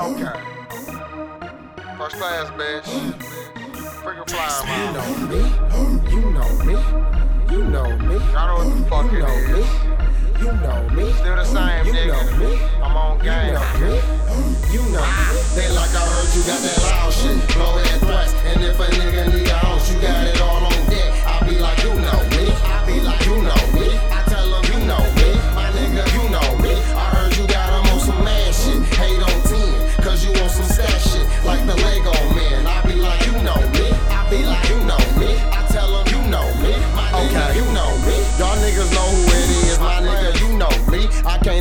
Okay. First class, bitch. Freaking flyer, You man. know me, you know me, you know me, Y'all know what the fuck you it know me, is. you know me, Still the same, you know nigga. me, I'm on you game. know me, you know me. Ah. They like I heard you got that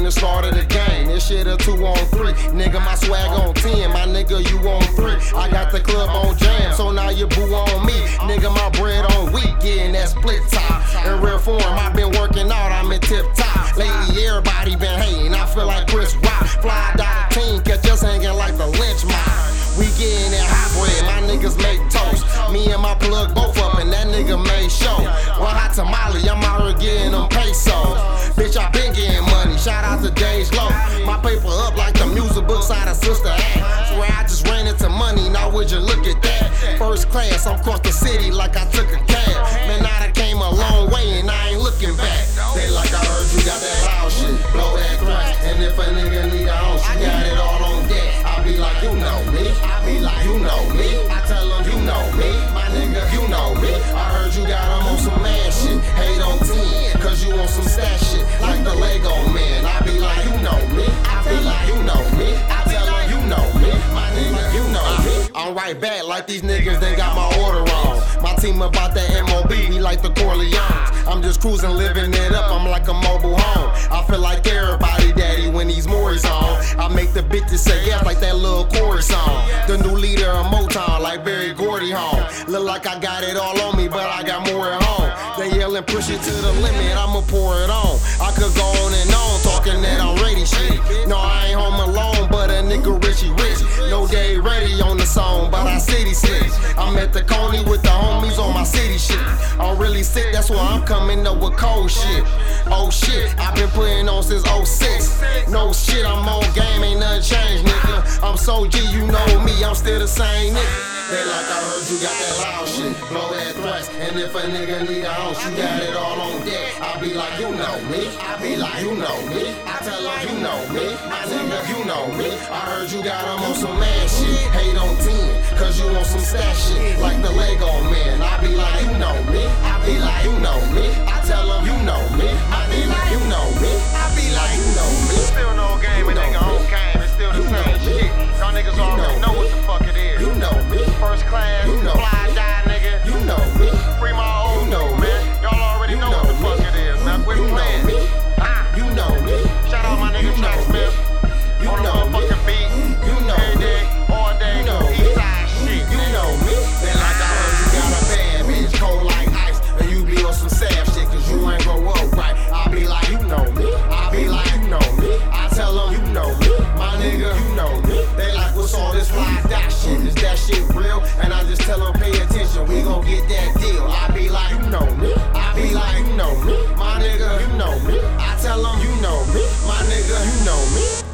To start of the game, this shit a two on three. Nigga, my swag on 10, my nigga, you on three. I got the club on jam, so now you boo on me. Nigga, my bread on wheat, getting that split top. First class, I'm across the city like I Back like these niggas, they got my order wrong. My team about that MOB, we like the Corleones. I'm just cruising, living it up, I'm like a mobile home. I feel like everybody daddy when these Maury's on. I make the bitches say yes like that little Corey song. The new leader of Motown, like Berry Gordy home. Look like I got it all on me, but I got more at home. They yelling, push it to the limit, I'ma pour it on. I could go on and on, talking that I'm ready shit. I'm really sick, that's why I'm coming up with cold shit. Oh shit, I've been putting on since 06. No shit, I'm on game, ain't nothing changed, nigga. I'm so G, you know me, I'm still the same nigga. They like I heard you got that loud shit, blow that thrust. And if a nigga need a house, you got it all on deck. I be like, you know me. I be like, you know me. I tell them, you know me. My nigga, you know me. I heard you got 'em on some mad shit. Hate on 10, cause you want some stash shit. Like the tell them, you know me. My nigga, you know me.